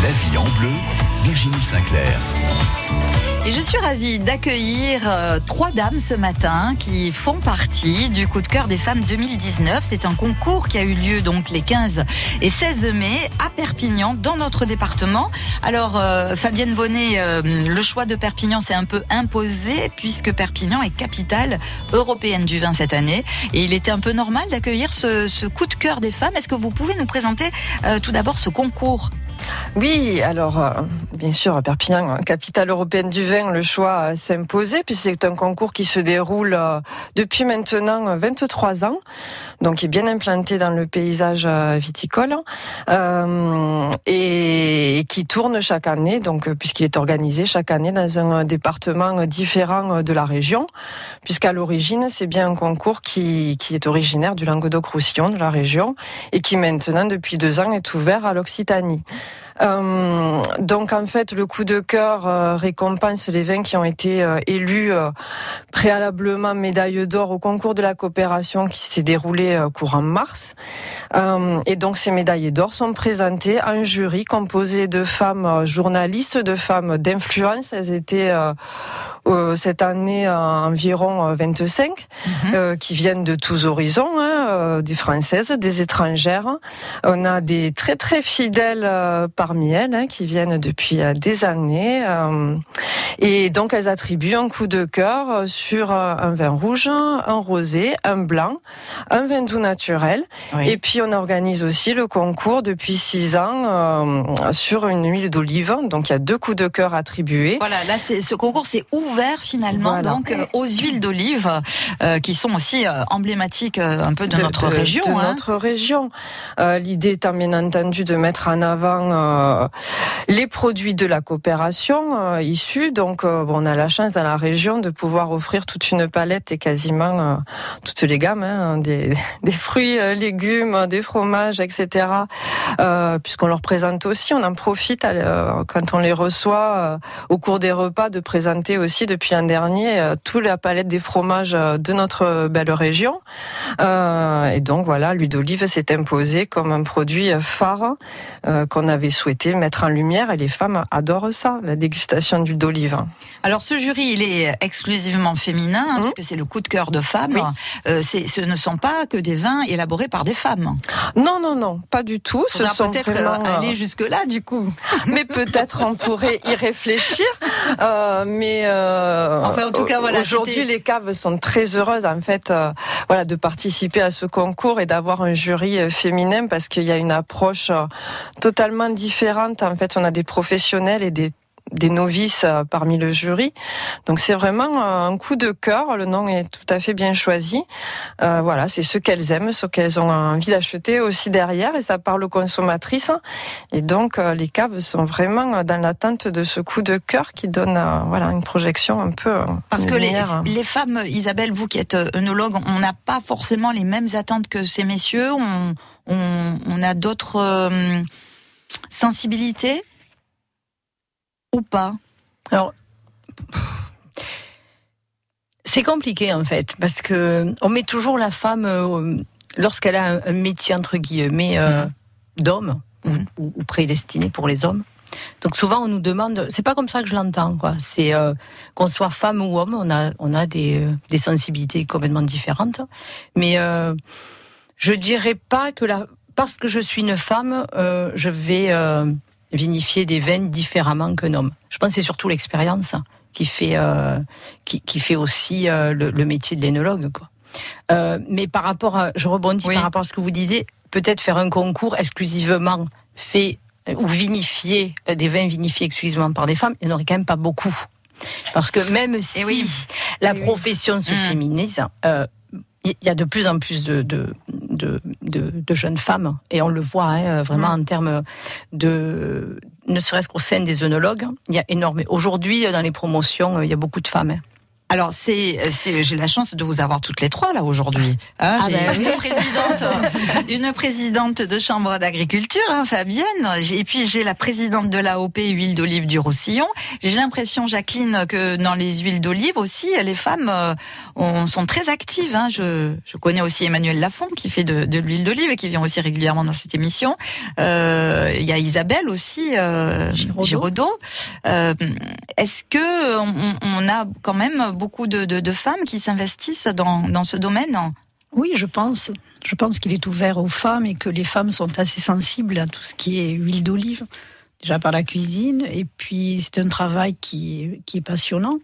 La vie en bleu, Virginie Sinclair. Et je suis ravie d'accueillir euh, trois dames ce matin qui font partie du coup de cœur des femmes 2019. C'est un concours qui a eu lieu donc les 15 et 16 mai à Perpignan dans notre département. Alors euh, Fabienne Bonnet, euh, le choix de Perpignan s'est un peu imposé puisque Perpignan est capitale européenne du vin cette année et il était un peu normal d'accueillir ce, ce, coup de cœur des femmes. Est-ce que vous pouvez nous présenter tout d'abord ce concours? Oui, alors euh, bien sûr, à Perpignan, hein, capitale européenne du vin, le choix s'est imposé, puisque c'est un concours qui se déroule euh, depuis maintenant 23 ans, donc il est bien implanté dans le paysage euh, viticole et qui tourne chaque année, donc puisqu'il est organisé chaque année dans un département différent de la région, puisqu'à l'origine c'est bien un concours qui, qui est originaire du Languedoc-Roussillon de la région et qui maintenant depuis deux ans est ouvert à l'Occitanie. Euh, donc en fait, le coup de cœur euh, récompense les vins qui ont été euh, élus préalablement médaille d'or au concours de la coopération qui s'est déroulé courant mars. et donc ces médailles d'or sont présentées à un jury composé de femmes journalistes, de femmes d'influence. Elles étaient cette année environ 25, mhm. qui viennent de tous horizons, hein, des françaises, des étrangères. On a des très très fidèles par parmi elles, hein, qui viennent depuis euh, des années. Euh, et donc elles attribuent un coup de cœur euh, sur un vin rouge, un rosé, un blanc, un vin doux naturel. Et puis on organise aussi le concours depuis six ans sur une huile d'olive. Donc il y a deux coups de cœur attribués. Voilà, là ce concours c'est ouvert finalement donc aux huiles d'olive qui sont aussi emblématiques un peu de, notre région. De hein. notre région. L'idée étant bien entendu de mettre en avant euh, les produits de la coopération euh, issus. Donc, euh, on a la chance dans la région de pouvoir offrir toute une palette et quasiment toutes les gammes, hein, des, fruits, légumes, des fromages, etc. Puisqu'on leur présente aussi, on en profite quand on les reçoit au cours des repas de présenter aussi depuis un dernier toute la palette des fromages de notre belle région. et donc voilà, l'huile d'olive s'est imposée comme un produit phare qu'on avait souhaité mettre en lumière et les femmes adorent ça, la dégustation d'huile d'olive. Alors ce jury, il est exclusivement féminin, hein, parce mmh. que c'est le coup de cœur de femmes. Euh, ce ne sont pas que des vins élaborés par des femmes. Non, non, non, pas du tout. Ce sont peut-être euh, aller jusque-là, du coup. mais peut-être on pourrait y réfléchir. Euh, enfin, en tout cas, voilà. Aujourd'hui, les caves sont très heureuses, en fait, voilà, de participer à ce concours et d'avoir un jury féminin parce qu'il y a une approche totalement différente en fait, on a des professionnels et des des novices euh, parmi le jury. Donc c'est vraiment euh, un coup de cœur. Le nom est tout à fait bien choisi. Euh, voilà, c'est ce qu'elles aiment, ce qu'elles ont envie d'acheter aussi derrière, et ça parle aux consommatrices. Et donc les caves sont vraiment dans l'attente de ce coup de cœur qui donne voilà une projection un peu. Parce que les, les, femmes, Isabelle, vous qui êtes œnologue, on n'a pas forcément les mêmes attentes que ces messieurs. On, on, on a d'autres sensibilité ou pas Alors, c'est compliqué en fait, parce que on met toujours la femme, euh, lorsqu'elle a un, métier entre guillemets euh, mhm. d'homme, mhm. ou, prédestiné pour les hommes. Donc souvent on nous demande, c'est pas comme ça que je l'entends, quoi. C'est euh, qu'on soit femme ou homme, on a on a des, des sensibilités complètement différentes, mais je dirais pas que la parce que je suis une femme, euh, je vais euh, vinifier des vins différemment qu'un homme. Je pense que c'est surtout l'expérience qui fait euh, qui, qui, fait aussi le, métier de l'énologue. Quoi. mais par rapport, à, je rebondis par rapport à ce que vous disiez, peut-être faire un concours exclusivement fait ou vinifier des vins vinifiés exclusivement par des femmes, il n'y en aurait quand même pas beaucoup. Parce que même eh si oui. la profession se mmh. féminise, il y a de plus en plus de, de, de, jeunes femmes, et on le voit hein, vraiment mm. en termes de, ne serait-ce qu'au sein des œnologues, il y a énormément. Aujourd'hui, dans les promotions, il y a beaucoup de femmes. Hein. Alors c'est, c'est, j'ai la chance de vous avoir toutes les trois là aujourd'hui. Hein, Ah j'ai ben oui. une présidente, une présidente de chambre d'agriculture, hein, Fabienne, et puis j'ai la présidente de l'AOP huile d'olive du Roussillon. J'ai l'impression, Jacqueline, que dans les huiles d'olive aussi, les femmes euh, on- sont très actives. Hein. Je, je connais aussi Emmanuel Lafont qui fait de, de l'huile d'olive et qui vient aussi régulièrement dans cette émission. Euh, Il y a Isabelle aussi, euh, Giraudot. Giraudot. Euh, Est-ce que on, on a quand même beaucoup de, femmes qui s'investissent dans, ce domaine Oui, je pense. Je pense qu'il est ouvert aux femmes et que les femmes sont assez sensibles à tout ce qui est huile d'olive, déjà par la cuisine. Et puis, c'est un travail qui est, qui est passionnant,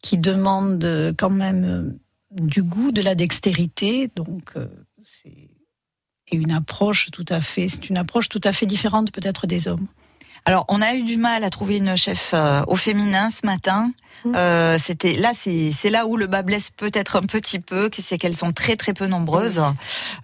qui demande quand même euh, du goût, de la dextérité. Donc, euh, c'est une approche tout à fait, c'est une approche tout à fait différente peut-être des hommes. Alors, on a eu du mal à trouver une chef euh, au féminin ce matin. Mm. Euh, C'était là, c'est là où le bas blesse peut-être un petit peu, c'est qu'elles sont très très peu nombreuses.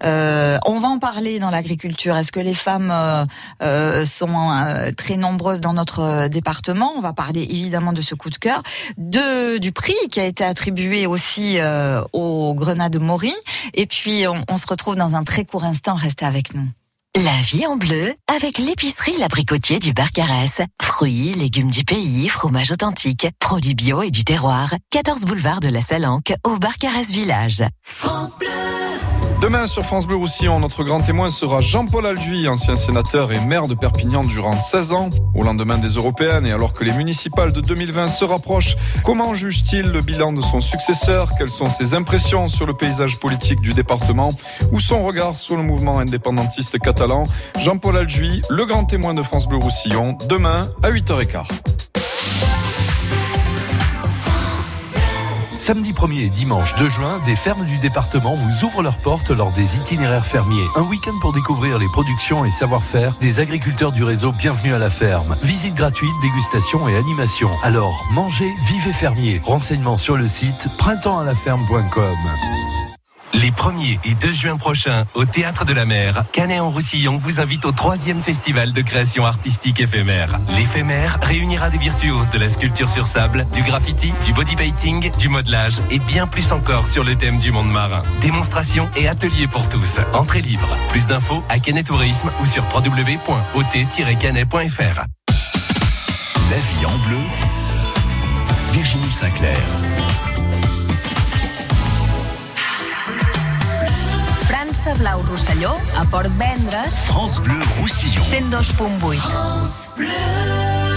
Euh, on va en parler dans l'agriculture. Est-ce que les femmes euh, euh, sont euh, très nombreuses dans notre département? On va parler évidemment de ce coup de cœur, de du prix qui a été attribué aussi euh, aux Grenades Maury. Et puis, on, on se retrouve dans un très court instant. Restez avec nous. La vie en bleu avec l'épicerie L'Abricotier du Barcarès. Fruits, légumes du pays, fromage authentique, produits bio et du terroir. 14 boulevard de la Salanque au Barcarès Village. Demain sur France Bleu Roussillon, notre grand témoin sera Jean-Paul Aljuy, ancien sénateur et maire de Perpignan durant 16 ans. Au lendemain des européennes et alors que les municipales de 2020 se rapprochent, comment juge-t-il le bilan de son successeur? Quelles sont ses impressions sur le paysage politique du département? Ou son regard sur le mouvement indépendantiste catalan? Jean-Paul Aljuy, le grand témoin de France Bleu Roussillon, demain à 8h15. Samedi 1er et dimanche 2 juin, des fermes du département vous ouvrent leurs portes lors des itinéraires fermiers. Un week-end pour découvrir les productions et savoir-faire des agriculteurs du réseau Bienvenue à la ferme. Visite gratuite, dégustation et animation. Alors, mangez, vivez fermier. Renseignements sur le site printemps-à-la-ferme.com. Les 1er et 2 juin prochains, au Théâtre de la Mer, Canet-en-Roussillon vous invite au troisième festival de création artistique éphémère. L'éphémère réunira des virtuoses de la sculpture sur sable, du graffiti, du body painting, du modelage et bien plus encore sur le thème du monde marin. Démonstrations et ateliers pour tous. Entrée libre. Plus d'infos à Canet Tourisme ou sur www.ot-canet.fr. La vie en bleu. Virginie Sinclair. França Blau Rosselló, a Port Vendres, France Bleu Roussillon. 102.8. colore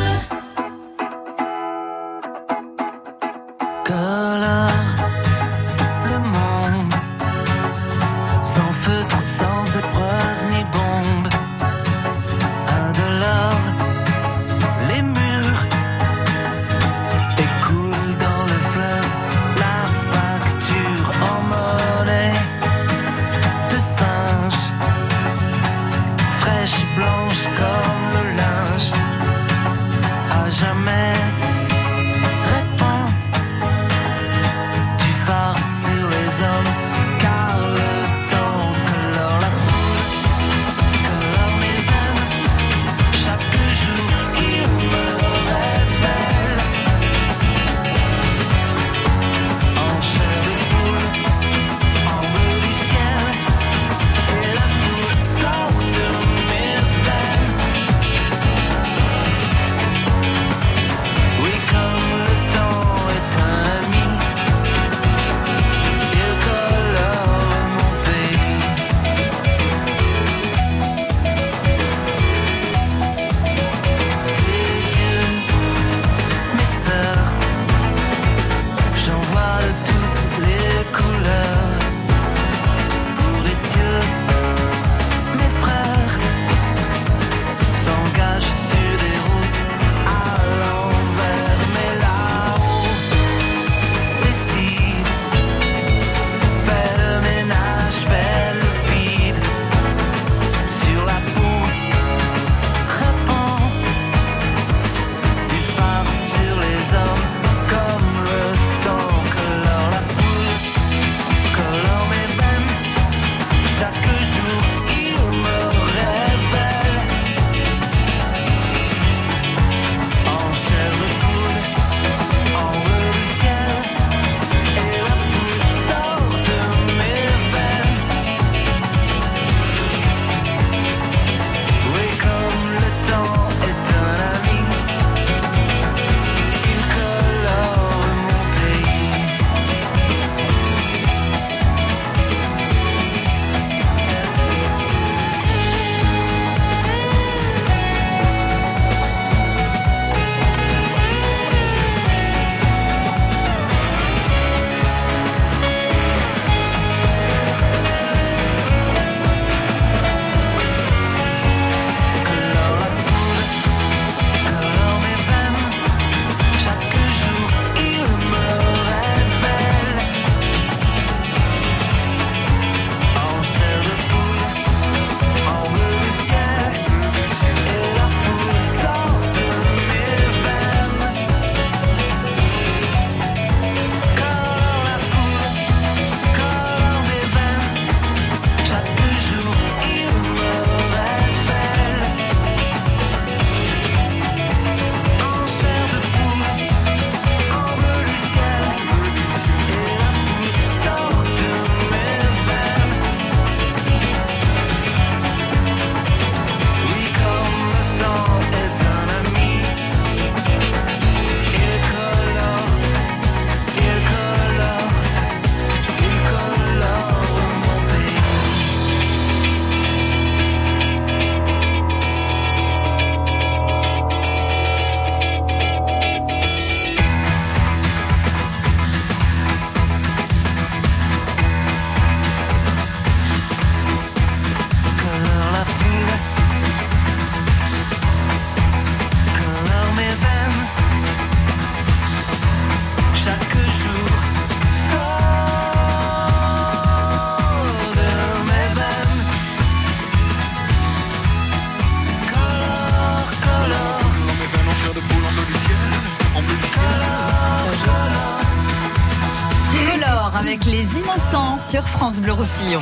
France Bleu Roussillon.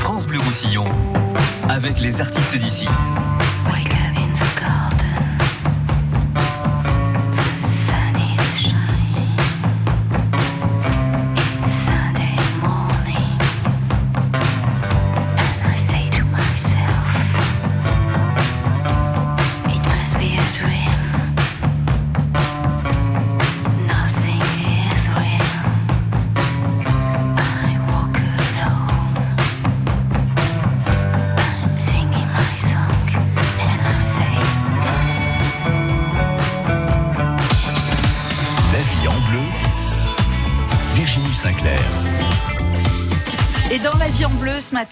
France Bleu Roussillon, avec les artistes d'ici.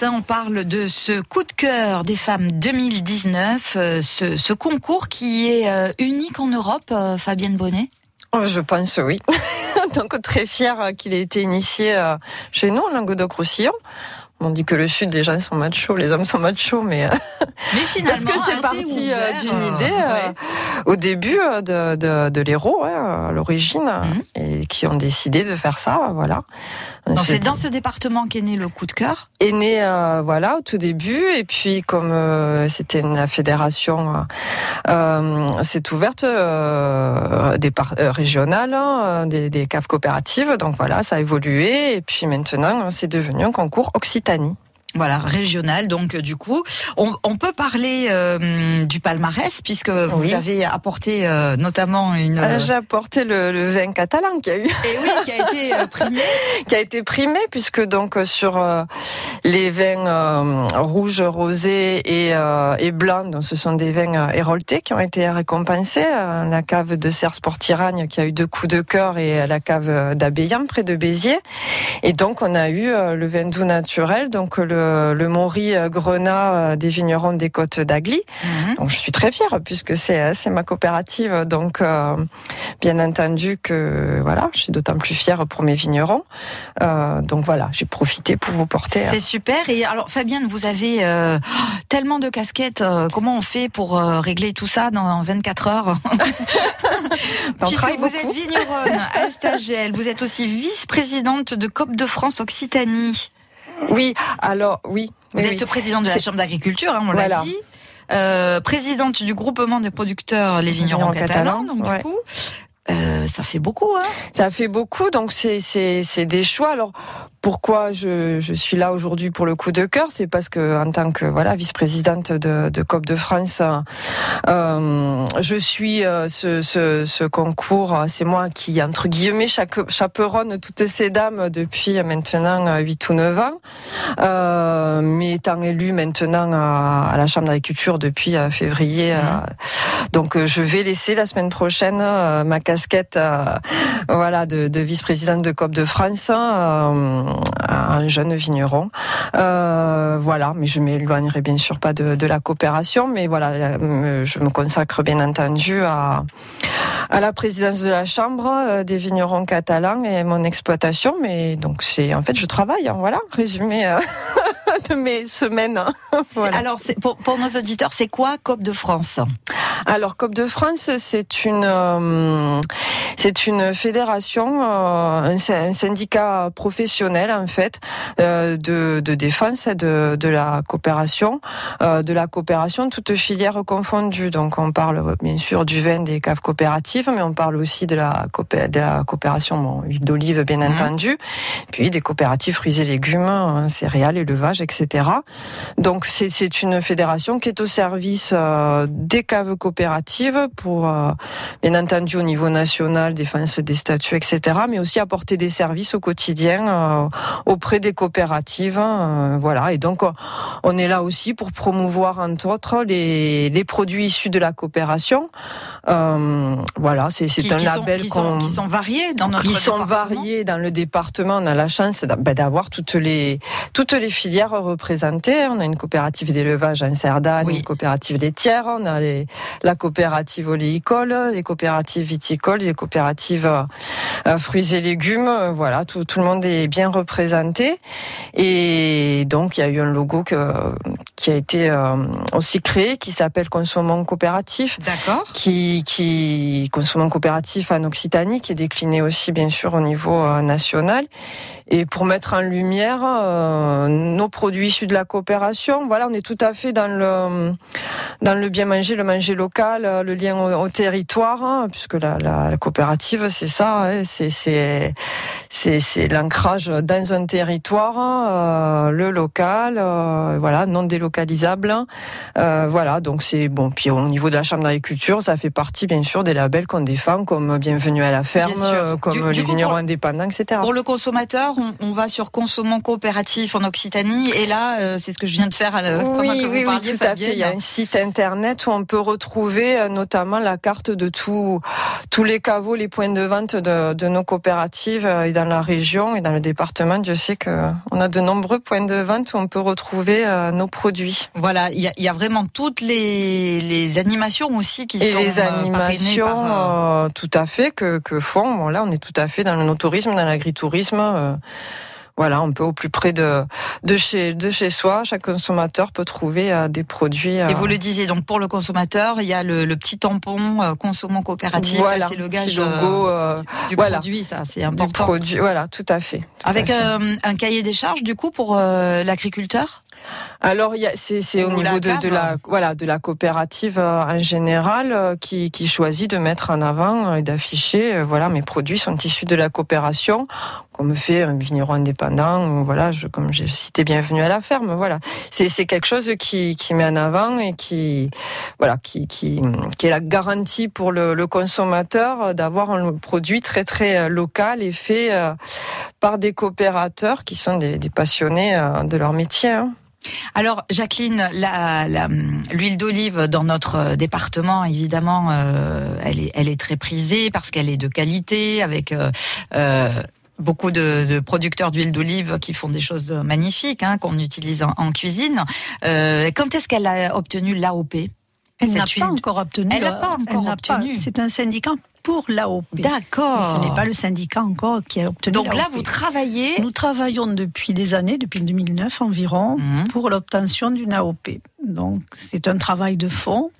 On parle de ce coup de cœur des femmes 2019, euh, ce, concours qui est euh, unique en Europe, euh, Fabienne Bonnet. Oh, Je pense oui. Donc très fière qu'il ait été initié chez nous en Languedoc-Roussillon. On dit que le sud, les gens sont machos, les hommes sont machos, mais euh, Mais parce finalement, que c'est parti euh, d'une euh, idée ouais. au début de, de, de l'héros à l'origine, Mhm. et qui ont décidé de faire ça, voilà. Donc c'est dans ce département qu'est né le coup de cœur. est né euh, voilà au tout début et puis comme euh, c'était une la fédération euh, c'est ouverte des par- régionales hein, des, des caves coopératives donc voilà ça a évolué et puis maintenant c'est devenu un concours Occitanie Voilà, régional. Donc, euh, du coup, on, on peut parler euh, du palmarès puisque vous avez apporté euh, notamment une. Euh, j'ai apporté le, le vin catalan qui a eu Et oui, qui a été primé. qui a été primé puisque donc sur les vins rouges, rosés et, et blancs, donc ce sont des vins héroltés qui ont été récompensés. La cave de Serre Sportiragne qui a eu deux coups de cœur et la cave d'Abéyan près de Béziers. Et donc on a eu le vin doux naturel, donc le, le Maury euh, Grenat euh, des vignerons des côtes d'Agly. Mhm. Donc je suis très fière puisque c'est euh, ma coopérative. Donc euh, bien entendu que voilà, je suis d'autant plus fière pour mes vignerons. Euh, donc voilà, j'ai profité pour vous porter. euh, C'est super. Et alors, Fabienne, vous avez euh, tellement de casquettes. euh, comment on fait pour euh, régler tout ça dans 24 heures? Puisque vous beaucoup. êtes vigneronne à Estagel, vous êtes aussi vice-présidente de COP de France Occitanie. Oui, alors oui. Vous oui, êtes oui. présidente de la Chambre d'agriculture, hein, on Voilà. l'a dit. Euh, présidente du groupement des producteurs Les Vignerons Catalans. catalans, Donc ouais. du coup, euh, ça fait beaucoup. Hein Ça fait beaucoup, donc c'est des choix. Alors pourquoi je, je suis là aujourd'hui pour le coup de cœur, c'est parce que en tant que voilà vice-présidente de, de COP de France, euh, je suis euh, ce, ce, ce concours. C'est moi qui entre guillemets chaque, chaperonne toutes ces dames depuis maintenant euh, 8 ou 9 ans, euh, mais étant élue maintenant à, à la Chambre d'agriculture depuis euh, février. euh, donc euh, je vais laisser la semaine prochaine euh, ma casquette euh, voilà de, de vice-présidente de COP de France euh, un jeune vigneron. Euh, voilà, mais je m'éloignerai bien sûr pas de, la coopération, mais voilà, je me consacre bien entendu à, la présidence de la Chambre des vignerons catalans et mon exploitation. Mais donc c'est en fait je travaille, hein, voilà, résumé de mes semaines. hein. Voilà. Alors, pour, pour nos auditeurs, c'est quoi COP de France Alors, COP de France, c'est une, euh, c'est une fédération, euh, un, sy- un syndicat professionnel en fait euh, de, de défense de, de la coopération, de la coopération toute filière confondue. Donc, on parle bien sûr du vin des caves coopératives, mais on parle aussi de la, coopé- de la coopération bon, d'olive bien Mhm. entendu, puis des coopératives fruits et légumes, hein, céréales, élevage, etc. Donc c'est une fédération qui est au service euh, des caves coopératives pour, euh, bien entendu, au niveau national, défense des statuts, etc. Mais aussi apporter des services au quotidien euh, auprès des coopératives. euh, voilà. Et donc on- est là aussi pour promouvoir entre autres les, les produits issus de la coopération. Voilà, c'est qui, un sont, label qui, sont, qui sont variés dans notre qui sont variés dans le département. On a la chance ben, d'avoir toutes les toutes les filières représentées. On a une coopérative d'élevage en Cerdagne, Oui. une coopérative laitière, on a les, la coopérative oléicole, les coopératives viticoles, les coopératives euh, fruits et légumes. Euh, Voilà, tout, tout le monde est bien représenté. Et donc, il y a eu un logo que, qui a été euh, aussi créé, qui s'appelle Consommons Coopératif D'accord. qui, qui consommant coopératif en Occitanie, qui est décliné aussi bien sûr au niveau euh, national, et pour mettre en lumière euh, nos produits issus de la coopération. Voilà, on est tout à fait dans le dans le bien manger, le manger local, euh, le lien au, au territoire, hein, puisque la, la, la coopérative, c'est ça, hein, c'est l'ancrage dans un territoire, euh, le local, euh, voilà, non délocalisable. Euh, voilà, donc c'est bon. Puis au niveau de la Chambre d'agriculture, ça fait partie bien sûr des labels qu'on défend, comme Bienvenue à la ferme, comme Du- les vignerons indépendants, etc. Pour le consommateur, on, on va sur Consommons Coopératif en Occitanie et là, euh, c'est ce que je viens de faire. euh, pendant oui, que vous oui, oui, parliez, tout à fait. Il y a un site internet où on peut retrouver euh, notamment la carte de tout, tous les caveaux, les points de vente de, de nos coopératives euh, et dans la région et dans le département. Dieu sait qu'on a de nombreux points de vente où on peut retrouver euh, nos produits. Voilà, il y, a- il y a vraiment toutes les, les animations aussi qui Et sont les euh, animations, par, euh, euh, tout à fait, que, que font. Bon, là, on est tout à fait dans le no-tourisme, dans l'agritourisme. Voilà, on peut au plus près de, de, chez, de chez soi. Chaque consommateur peut trouver euh, des produits. euh, Et vous le disiez, donc pour le consommateur, il y a le, le petit tampon euh, Consommons Coopératif. Là, voilà, c'est le gage logo, du voilà. produit, ça, c'est du important. produit. Voilà, tout à fait. tout Avec à fait. un cahier des charges, du coup, pour l'agriculteur? Alors, c'est au niveau de, la voilà de la coopérative euh, en général euh, qui, qui choisit de mettre en avant et d'afficher euh, voilà mes produits sont issus de la coopération comme fait un vigneron indépendant ou voilà je, comme j'ai cité bienvenue à la ferme voilà c'est quelque chose qui, qui met en avant et qui voilà qui, qui, qui est la garantie pour le, le consommateur euh, d'avoir un produit très très euh, local et fait euh, par des coopérateurs qui sont des, des passionnés euh, de leur métier hein. Alors, Jacqueline, l'huile d'olive dans notre euh, département, évidemment, euh, elle, est, elle est très prisée parce qu'elle est de qualité, avec euh, euh, beaucoup de, de producteurs d'huile d'olive qui font des choses magnifiques, hein, qu'on utilise en, en cuisine. Euh, quand est-ce qu'elle a obtenu l'AOP Elle n'a pas encore obtenu. Elle n'a pas encore obtenu. C'est un syndicat pour l'AOP. D'accord. Ce n'est pas le syndicat encore qui a obtenu Donc là, vous travaillez. Nous travaillons depuis des années, depuis 2009 environ, Mhm. pour l'obtention d'une AOP. Donc c'est un travail de fond.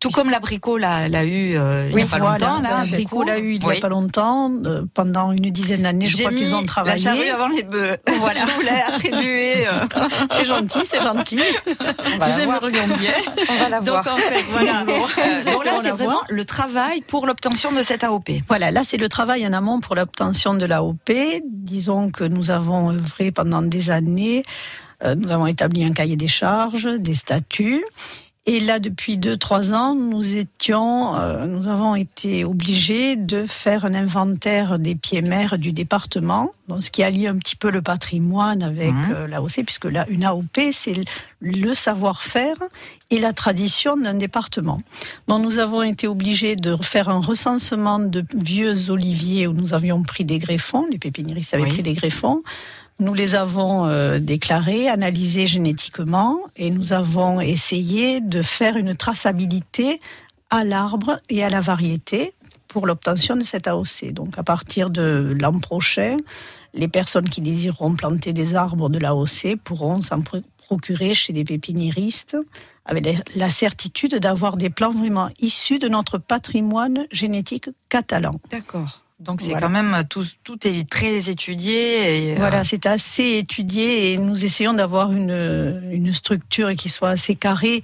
Tout comme l'abricot l'a, l'a eu euh, il n'y a pas voilà, longtemps. Là, L'abricot l'a eu il n'y Oui. a pas longtemps, euh, pendant une dizaine d'années, je J'ai crois mis qu'ils ont travaillé. la charrue avant les bœufs. Voilà. Je voulais attribuer. euh, C'est gentil, c'est gentil. va Vous aimerions bien. On va la Donc voir. en fait, voilà. Euh, donc là, c'est vraiment le travail pour l'obtention de cette AOP. Voilà, là c'est le travail en amont pour l'obtention de l'AOP. Disons que nous avons œuvré pendant des années. Euh, nous avons établi un cahier des charges, des statuts. Et là, depuis deux, trois ans, nous étions, euh, nous avons été obligés de faire un inventaire des pieds mers du département, donc ce qui allie un petit peu le patrimoine avec Mhm. euh, l'AOC, puisque là, une AOP, c'est le savoir-faire et la tradition d'un département. Donc nous avons été obligés de faire un recensement de vieux oliviers où nous avions pris des greffons, les pépiniéristes avaient Oui. pris des greffons. Nous les avons euh, déclarés, analysés génétiquement et nous avons essayé de faire une traçabilité à l'arbre et à la variété pour l'obtention de cette AOC. Donc à partir de l'an prochain, les personnes qui désireront planter des arbres de l'AOC pourront s'en pro- procurer chez des pépiniéristes avec la certitude d'avoir des plants vraiment issus de notre patrimoine génétique catalan. D'accord. Donc c'est Voilà. quand même tout, tout est très étudié. Et, euh, Voilà, c'est assez étudié et nous essayons d'avoir une, une structure qui soit assez carrée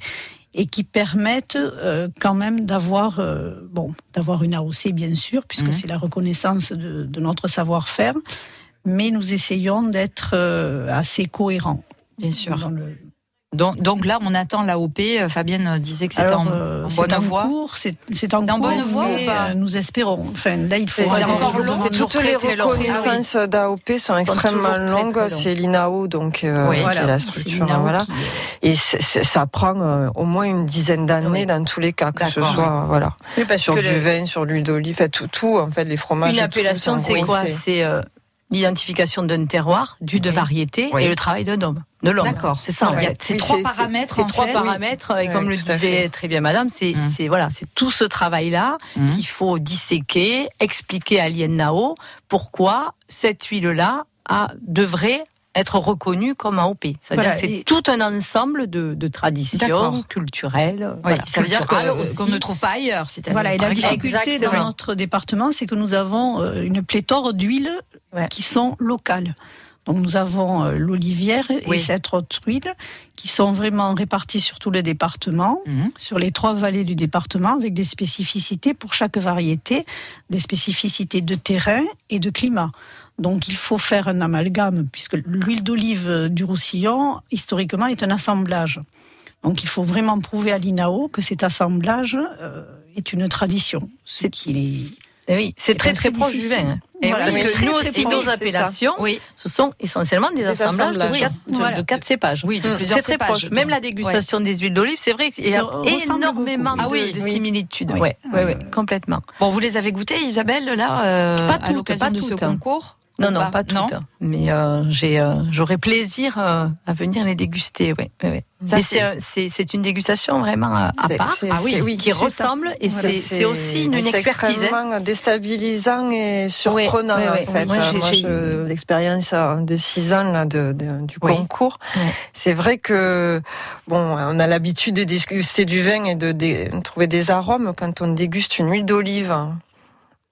et qui permette euh, quand même d'avoir euh, bon d'avoir une AOC bien sûr puisque Mhm. c'est la reconnaissance de, de notre savoir-faire, mais nous essayons d'être euh, assez cohérents. Bien sûr. dans le- Donc, donc là, on attend l'AOP. Euh, Fabienne disait que c'était en, euh, bonne en voie. cours, c'est en en bonne voie mais, ou pas euh, nous espérons. Enfin, là, il faut. C'est- encore toujours- long, Toutes les reconnaissances d'AOP sont extrêmement longues. C'est l'INAO donc euh, Oui. qui est la structure. Voilà. qui- Et ça prend euh, au moins une dizaine d'années Oui. dans tous les cas, que ce soit voilà sur du le- vin, sur l'huile d'olive, tout, tout en fait les fromages. une appellation, c'est quoi C'est euh, l'identification d'un terroir, du de variété Oui. et le travail d'un homme, de l'homme. D'accord. C'est ça. Il y a fait. ces Oui, trois paramètres Ces trois paramètres, et Oui, comme le disait très bien Madame, c'est Mm. c'est- voilà, c'est tout ce travail-là Mm. qu'il faut disséquer, expliquer à l'INAO pourquoi cette huile-là a devrait être reconnue comme AOP. C'est-à-dire Voilà, que c'est et- tout un ensemble de, de traditions culturelles. Oui, voilà, ça veut dire qu'on ne trouve pas ailleurs. C'est-à-dire, Voilà, et la difficulté dans notre département, c'est que nous avons euh, une pléthore d'huiles Ouais. qui sont locales. Donc nous avons euh, l'olivière Oui. et cette autre huile qui sont vraiment réparties sur tout le département, Mhm. sur les trois vallées du département, avec des spécificités pour chaque variété, des spécificités de terrain et de climat. Donc il faut faire un amalgame, puisque l'huile d'olive du Roussillon, historiquement, est un assemblage. Donc il faut vraiment prouver à l'INAO que cet assemblage euh, est une tradition. Ce qui est... Eh Oui, c'est très très proche du vin. Et Voilà, parce que très, nous très aussi, proche, nos appellations, Oui, ce sont essentiellement des, Des assemblages de assemblages. quatre, de- Voilà. de quatre cépages. Oui, de Mm. plusieurs C'est très cépages, proche. donc. Même la dégustation des huiles d'olive, c'est vrai qu'il y a énormément beaucoup. de, Ah oui, de oui. similitudes. Oui. Ouais, ouais, ouais, Euh, complètement. Bon, vous les avez goûtées, Isabelle, là, euh, Pas à toutes, l'occasion pas de ce toutes. concours Non, non, pas Non toutes. Mais euh, j'ai, euh, j'aurais plaisir euh, à venir les déguster. Ouais, ouais, ouais. Ça, Mais c'est- c'est, euh, c'est, une dégustation vraiment à, à part. Ah oui, oui, qui ressemble et voilà, c'est, c'est aussi une, une c'est expertise. hein. extrêmement déstabilisant et surprenant en fait. Moi, l'expérience euh, de six ans là, de, de- du concours, c'est vrai que bon, on a l'habitude de déguster du vin et de, trouver des arômes quand on déguste une huile d'olive.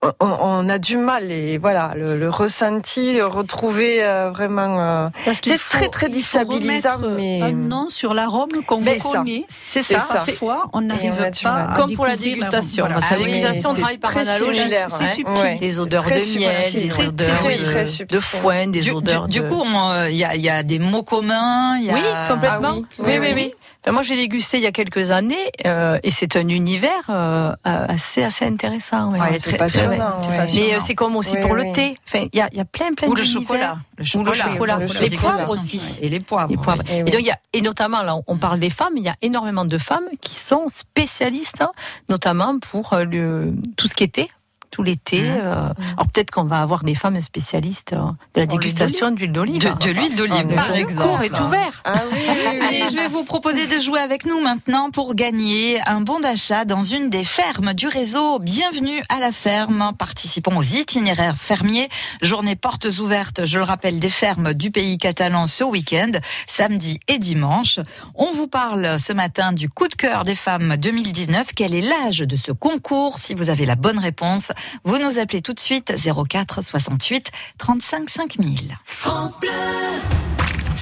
On, on a du mal et voilà le, le ressenti, retrouver euh, vraiment. euh, Parce qu'il C'est très, très déstabilisant, mais- un nom sur l'arôme qu'on C'est ça. connaît. C'est C'est ça. Parfois, on n'arrive pas à Comme pour la dégustation, parce que la Ah oui, dégustation travaille par très analogie. similaire, c'est hein. subtil. Ouais. Des odeurs Très de subtil, miel, des très, odeurs très, de, très de foin, des du, odeurs du- coup, on- il y, a, il y a des mots communs. il Y a... Oui, complètement. Ah oui, oui, oui, oui, oui. oui. Ben, moi, j'ai dégusté il y a quelques années euh, et c'est un univers euh, assez, assez intéressant. ouais. Ouais, c'est très- passionnant. ouais. passionnant. Mais euh, c'est comme aussi Oui, pour le thé. Enfin, il y a, il y a plein, plein Ou le chocolat. Le Ou chocolat. le chocolat. le Les poivres aussi. Et les poivres. Les poivres. Et donc, il y a, et notamment, là, on parle des femmes, il y a énormément de femmes qui sont spécialistes, hein, notamment pour euh, le, tout ce qui est thé, tout l'été. Mhm. euh, Alors peut-être qu'on va avoir des femmes spécialistes euh, de la huile dégustation d'huile d'olive. De, de l'huile d'olive, Ah, par mais Le exemple. cours est ouvert. Ah oui, oui, oui. Allez, je vais vous proposer de jouer avec nous maintenant pour gagner un bon d'achat dans une des fermes du réseau. Bienvenue à la ferme. Participons aux itinéraires fermiers. Journée portes ouvertes, je le rappelle, des fermes du pays catalan ce week-end, samedi et dimanche. On vous parle ce matin du coup de cœur des femmes 2019. Quel est l'âge de ce concours? Si vous avez la bonne réponse, vous nous appelez tout de suite 04 68 35 5000.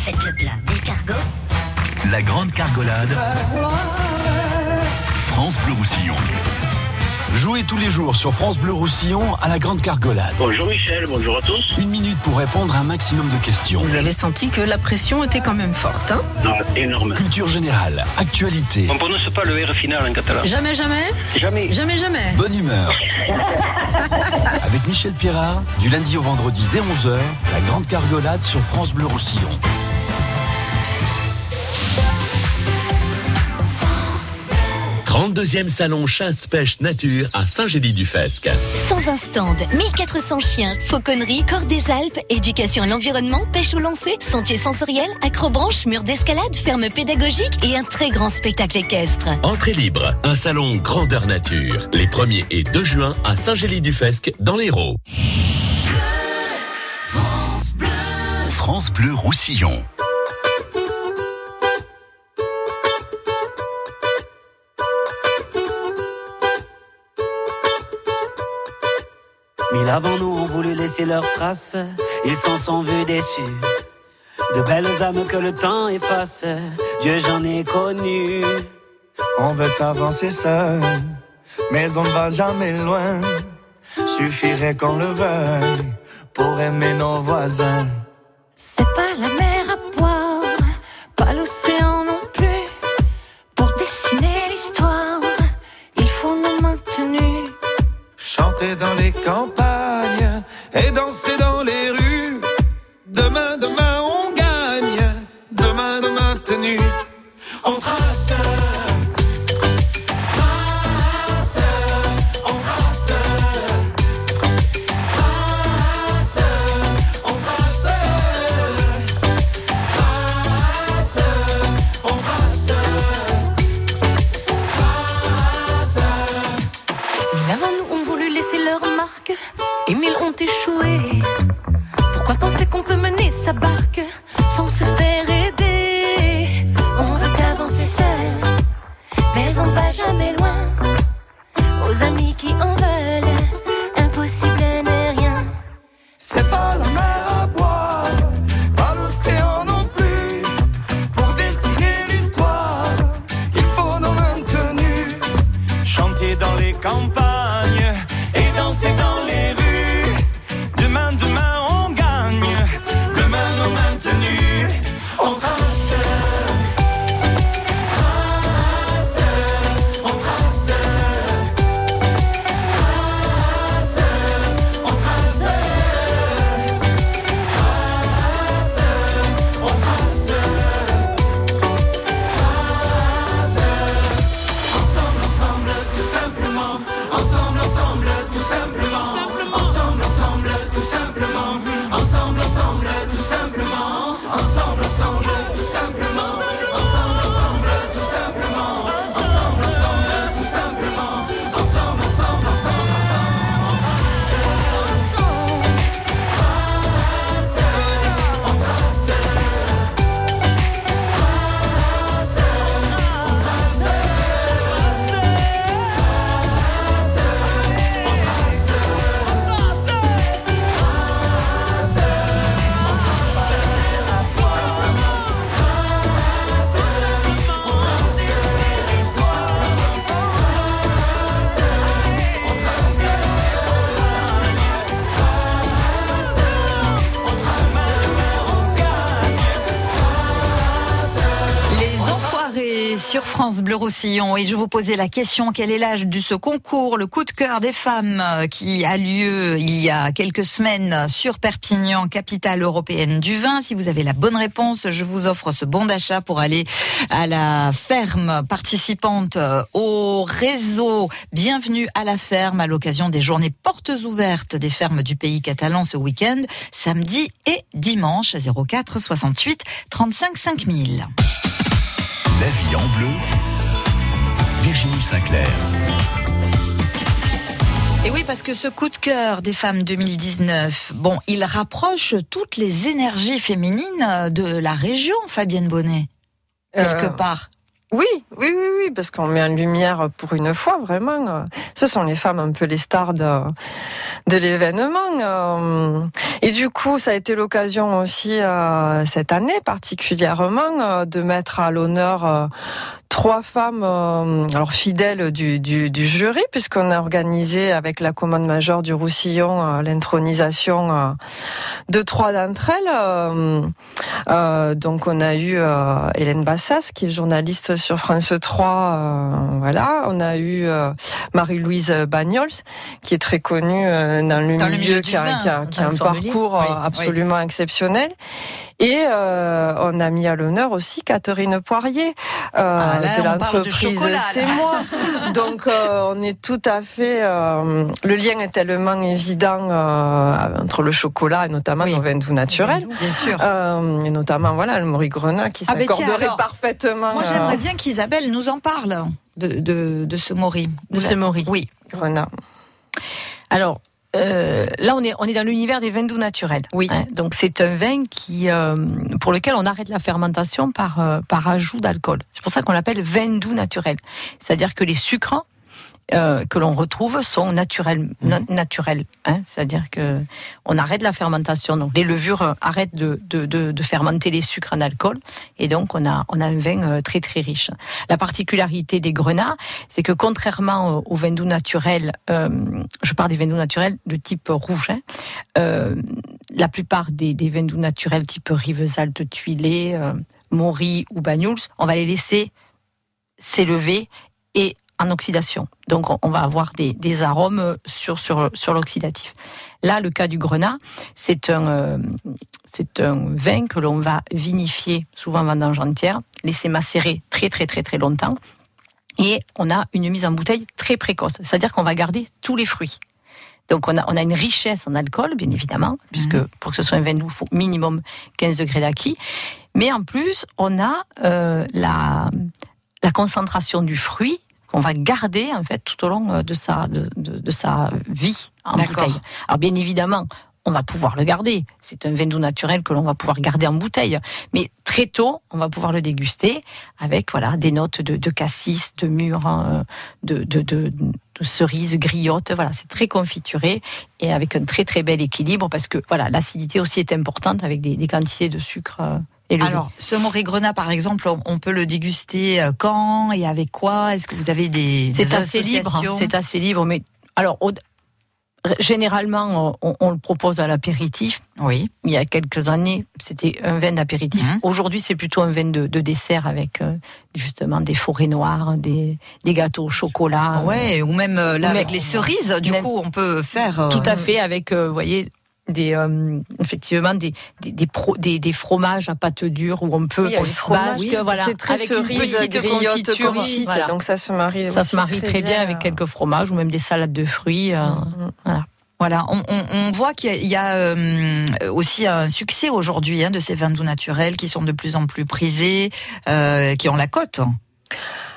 Faites le plein d'escargots. La grande cargolade. France Bleu Roussillon. Jouez tous les jours sur France Bleu Roussillon à la Grande Cargolade. Bonjour Michel, bonjour à tous. Une minute pour répondre à un maximum de questions. Vous avez senti que la pression était quand même forte, hein Non, énorme. Culture générale, actualité, On prononce pas le R final en catalan. Jamais, jamais Jamais. Jamais, jamais bonne humeur. Avec Michel Pierrard, du lundi au vendredi dès 11h, la Grande Cargolade sur France Bleu Roussillon. 32e salon chasse-pêche nature à Saint-Gély-du-Fesque. 120 stands, 1400 chiens, fauconnerie, corps des Alpes, éducation à l'environnement, pêche au lancer, sentier sensoriel, acrobranche, mur d'escalade, ferme pédagogique et un très grand spectacle équestre. Entrée libre, un salon grandeur nature. Les 1er et 2 juin à Saint-Gély-du-Fesque dans l'Hérault. France Bleu Roussillon. Mille avant nous ont voulu laisser leurs traces, ils s'en sont vus déçus. De belles âmes que le temps efface, Dieu j'en ai connu. On veut avancer seul, mais on ne va jamais loin. Suffirait qu'on le veuille pour aimer nos voisins. C'est Dans les campagnes et danser dans les rues. Demain, demain, on gagne. Demain, demain, tenu. On. Trace, France Bleu Roussillon. Et je vous posais la question quel est l'âge de ce concours le coup de cœur des femmes euh, qui a lieu il y a quelques semaines sur Perpignan capitale européenne du vin? Si vous avez la bonne réponse je vous offre ce bon d'achat pour aller à la ferme participante euh, au réseau. Bienvenue à la ferme à l'occasion des journées portes ouvertes des fermes du pays catalan ce week-end samedi et dimanche à 04 68 35 5000 La vie en bleu, Virginie Sinclair. Et oui, parce que ce coup de cœur des femmes 2019, bon, il rapproche toutes les énergies féminines de la région, Fabienne Bonnet, quelque Euh, part. Oui, oui, oui, oui, parce qu'on met en lumière pour une fois, vraiment. Ce sont les femmes un peu les stars de, de l'événement. euh, Et du coup, ça a été l'occasion aussi, euh, cette année particulièrement, euh, de mettre à l'honneur trois femmes euh, alors fidèles du, du, du jury, puisqu'on a organisé avec la commande majeure du Roussillon euh, l'intronisation euh, de trois d'entre elles. Euh, euh, donc on a eu euh, Hélène Bassas, qui est journaliste sur France 3. euh, voilà, on a eu euh, Marie-Louise Bagnols, qui est très connue euh, dans le Dans le milieu, milieu qui a, vin, qui a- qui a un le parcours oui. absolument exceptionnel. Et euh, on a mis à l'honneur aussi Catherine Poirier euh, Ah, là, de l'entreprise. C'est moi. Donc euh, on est tout à fait. euh, le lien est tellement évident euh, entre le chocolat et notamment nos vins doux naturels. Bien sûr. Euh, et notamment voilà le Maurice Grenat qui Ah, tiens, s'accorderait alors, parfaitement. Moi, euh, j'aimerais bien qu'Isabelle nous en parle de, de, de ce Maury. De ce Maury. Oui. Grenat. Alors, euh, là, on est, on est dans l'univers des vins doux naturels. Oui. hein. donc, c'est un vin qui, euh, pour lequel on arrête la fermentation par, euh, par ajout d'alcool. C'est pour ça qu'on l'appelle vin doux naturel. C'est-à-dire que les sucres euh, que l'on retrouve sont naturels, na- naturels. hein. C'est-à-dire que on arrête la fermentation. Donc, les levures euh, arrêtent de, de, de, de fermenter les sucres en alcool. Et donc, on a, on a un vin euh, très, très riche. La particularité des grenats, c'est que contrairement au- aux vins doux naturels, euh, je parle des vins doux naturels de type rouge, hein, euh, la plupart des, des vins doux naturels type Rivesaltes, Tuilé, Maury ou Banyuls, on va les laisser s'élever et en oxydation. Donc on- va avoir des, des arômes sur, sur, sur l'oxydatif. Là, le cas du grenat, c'est un, euh, c'est un vin que l'on va vinifier, souvent vendange entière, laisser macérer très très très très longtemps. Et on a une mise en bouteille très précoce, c'est-à-dire qu'on va garder tous les fruits. Donc on a, on a une richesse en alcool, bien évidemment, puisque pour que ce soit un vin doux, il faut minimum 15 degrés d'acquis. Mais en plus, on a euh, la, la concentration du fruit qu'on va garder en fait tout au long euh, de sa, de, de- de sa vie en bouteille. Alors bien évidemment, on va pouvoir le garder. C'est un vin doux naturel que l'on va pouvoir garder en bouteille. Mais très tôt, on va pouvoir le déguster avec voilà des notes de, de cassis, de mûre, hein, de, de, de, cerises, griottes. Voilà, c'est très confituré et avec un très très bel équilibre parce que voilà l'acidité aussi est importante avec des, des quantités de sucre euh, Et le- Alors, ce Morigrenat, par exemple, on, peut le déguster euh, quand et avec quoi? Est-ce que vous avez des, c'est assez libre. associations? C'est assez libre, mais alors au- généralement on, on le propose à l'apéritif. Oui. Il y a quelques années, c'était un vin d'apéritif. Mhm. Aujourd'hui, c'est plutôt un vin de, de dessert avec euh, justement des forêts noires, des, des gâteaux au chocolat. Ouais, ou même euh, là Ou même- avec les cerises, du même- coup, on peut faire. euh, Tout à fait, avec, vous voyez, des, euh, effectivement des, des, des, pro- des, des fromages à pâte dure où on peut Oui, on se basque, oui. voilà, C'est très avec une cerise, petite griotte, confiture, confite, voilà. donc ça se marie Ça aussi se marie très très bien bien. avec quelques fromages ou même des salades de fruits. euh, voilà. Voilà, on, on- on voit qu'il y a, il y a, euh, aussi un succès aujourd'hui hein, de ces vins doux naturels qui sont de plus en plus prisés, euh, qui ont la cote.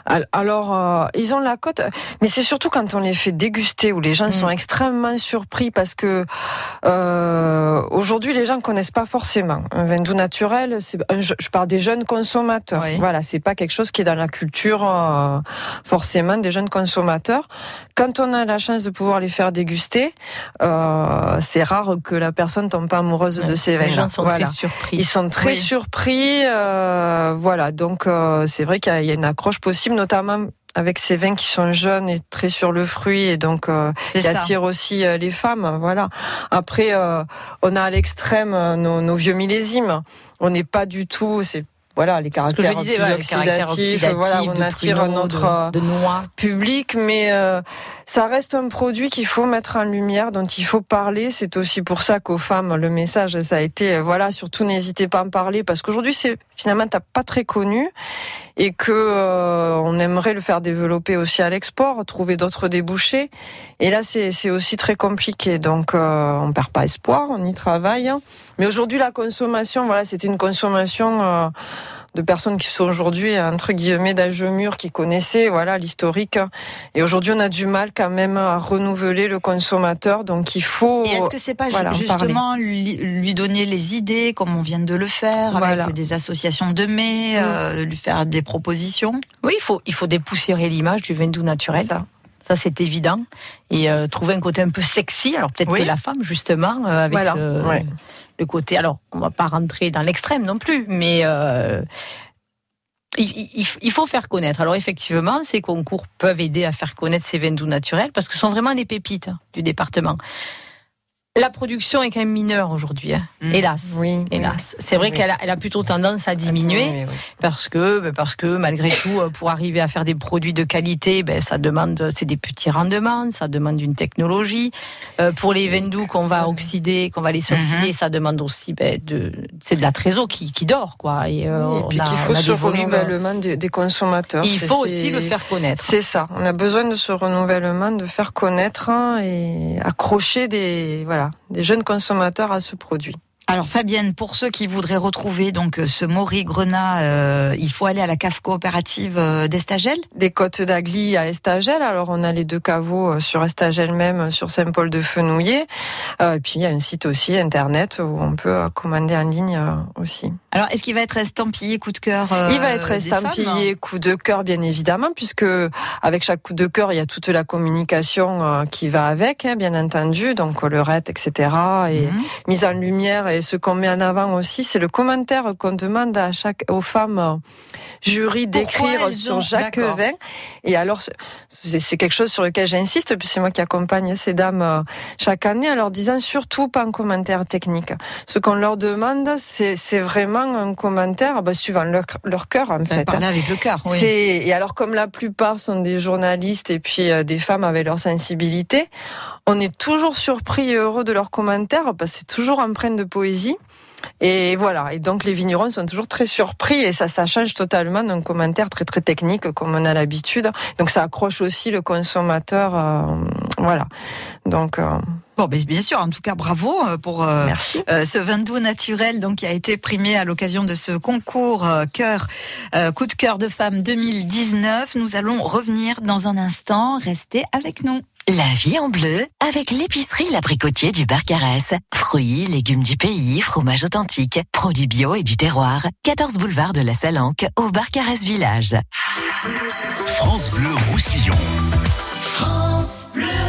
Al- Alors, euh, ils ont la cote, mais c'est surtout quand on les fait déguster où les gens Mm. sont extrêmement surpris parce que euh, aujourd'hui les gens connaissent pas forcément un vin doux naturel. Un- je, parle des jeunes consommateurs. Oui. Voilà, c'est pas quelque chose qui est dans la culture euh, forcément des jeunes consommateurs. Quand on a la chance de pouvoir les faire déguster, euh, c'est rare que la personne tombe pas amoureuse de ces vins. Les gens sont voilà. très surpris. Ils sont très Oui. surpris, euh, voilà. Donc euh, c'est vrai qu'il y a une accroche possible, notamment avec ces vins qui sont jeunes et très sur le fruit et donc euh, qui ça. attirent aussi euh, les femmes. Voilà. Après, euh, on a à l'extrême nos, nos vieux millésimes. On n'est pas du tout. C'est voilà les caractères disais, plus oxydatifs. oxydatifs, Voilà, on attire pruneaux, notre euh, de, de noix. public, mais euh, ça reste un produit qu'il faut mettre en lumière, dont il faut parler. C'est aussi pour ça qu'aux femmes, le message, ça a été, euh, voilà, surtout n'hésitez pas à en parler, parce qu'aujourd'hui, c'est finalement t'as pas très connu et que euh, on aimerait le faire développer aussi à l'export, trouver d'autres débouchés. Et là, c'est c'est aussi très compliqué. Donc, euh, on perd pas espoir, on y travaille. Mais aujourd'hui, la consommation, voilà, c'était une consommation. De personnes qui sont aujourd'hui entre guillemets d'âge mûr, qui connaissaient voilà l'historique. Et aujourd'hui, on a du mal quand même à renouveler le consommateur. Donc, il faut. Et est-ce que c'est pas voilà, justement lui, lui donner les idées, comme on vient de le faire, Voilà. avec des associations de mai, euh, lui faire des propositions? Oui, il faut, il faut dépoussiérer l'image du vin doux naturel. Ça. Ça, c'est évident. Et euh, trouver un côté un peu sexy. Alors peut-être Oui. que la femme, justement, euh, avec Voilà, ce- ouais. Côté. Alors, on va pas rentrer dans l'extrême non plus, mais euh, il, il- il faut faire connaître. Alors effectivement, ces concours peuvent aider à faire connaître ces vins doux naturels parce que ce sont vraiment des pépites hein, du département. La production est quand même mineure aujourd'hui, hein. Mm. hélas. Oui, Hélas. C'est vrai Oui. qu'elle a, elle a plutôt tendance à diminuer Oui, oui. parce que ben, parce que malgré tout euh, pour arriver à faire des produits de qualité ben ça demande c'est des petits rendements ça demande une technologie Euh, pour les vins doux qu'on va oxyder qu'on va les oxyder Mhm. ça demande aussi ben, de c'est de la trésor qui, qui dort quoi et, euh, et puis a- qu'il faut ce renouvellement des, des consommateurs. il faut aussi le faire connaître C'est ça. On a besoin de ce renouvellement, de faire connaître hein, et accrocher des voilà des jeunes consommateurs à ce produit. Alors Fabienne, pour ceux qui voudraient retrouver donc euh, ce Maury Grenat, euh, il faut aller à la cave coopérative euh, d'Estagel? Des côtes d'Agly à Estagel. Alors on a les deux caveaux sur Estagel même, sur Saint-Paul-de-Fenouillet. Euh, et puis il y a un site aussi internet où on peut commander en ligne euh, aussi. Alors est-ce qu'il va être estampillé coup de cœur Il va être estampillé coup de cœur, bien évidemment, puisque avec chaque coup de cœur, il y a toute la communication qui va avec, hein, bien entendu, donc collerette, etc. Et Mhm. mise en lumière. Et ce qu'on met en avant aussi, c'est le commentaire qu'on demande à chaque aux femmes euh, jury d'écrire sur ont- d'accord. vin. Et alors, c'est quelque chose sur lequel j'insiste, puis c'est moi qui accompagne ces dames euh, chaque année, en leur disant surtout pas un commentaire technique. Ce qu'on leur demande, c'est vraiment un commentaire bah, suivant leur, leur cœur, en Enfin, fait. parler avec le cœur, oui. Et alors, comme la plupart sont des journalistes et puis euh, des femmes avec leur sensibilité, on est toujours surpris et heureux de leurs commentaires parce que c'est toujours empreint de poésie. Et voilà. Et donc, les vignerons sont toujours très surpris et ça, ça change totalement d'un commentaire très, très technique comme on a l'habitude. Donc, ça accroche aussi le consommateur. euh, voilà. Donc, euh, Bon, ben, bien sûr, en tout cas, bravo euh, pour euh, ce vin doux naturel donc, qui a été primé à l'occasion de ce concours cœur, coup de cœur de femme 2019. Nous allons revenir dans un instant. Restez avec nous. La vie en bleu avec l'épicerie L'Abricotier du Barcarès. Fruits, légumes du pays, fromage authentique, produits bio et du terroir. 14 boulevard de la Salanque au Barcarès Village. France Bleu Roussillon. France Bleu.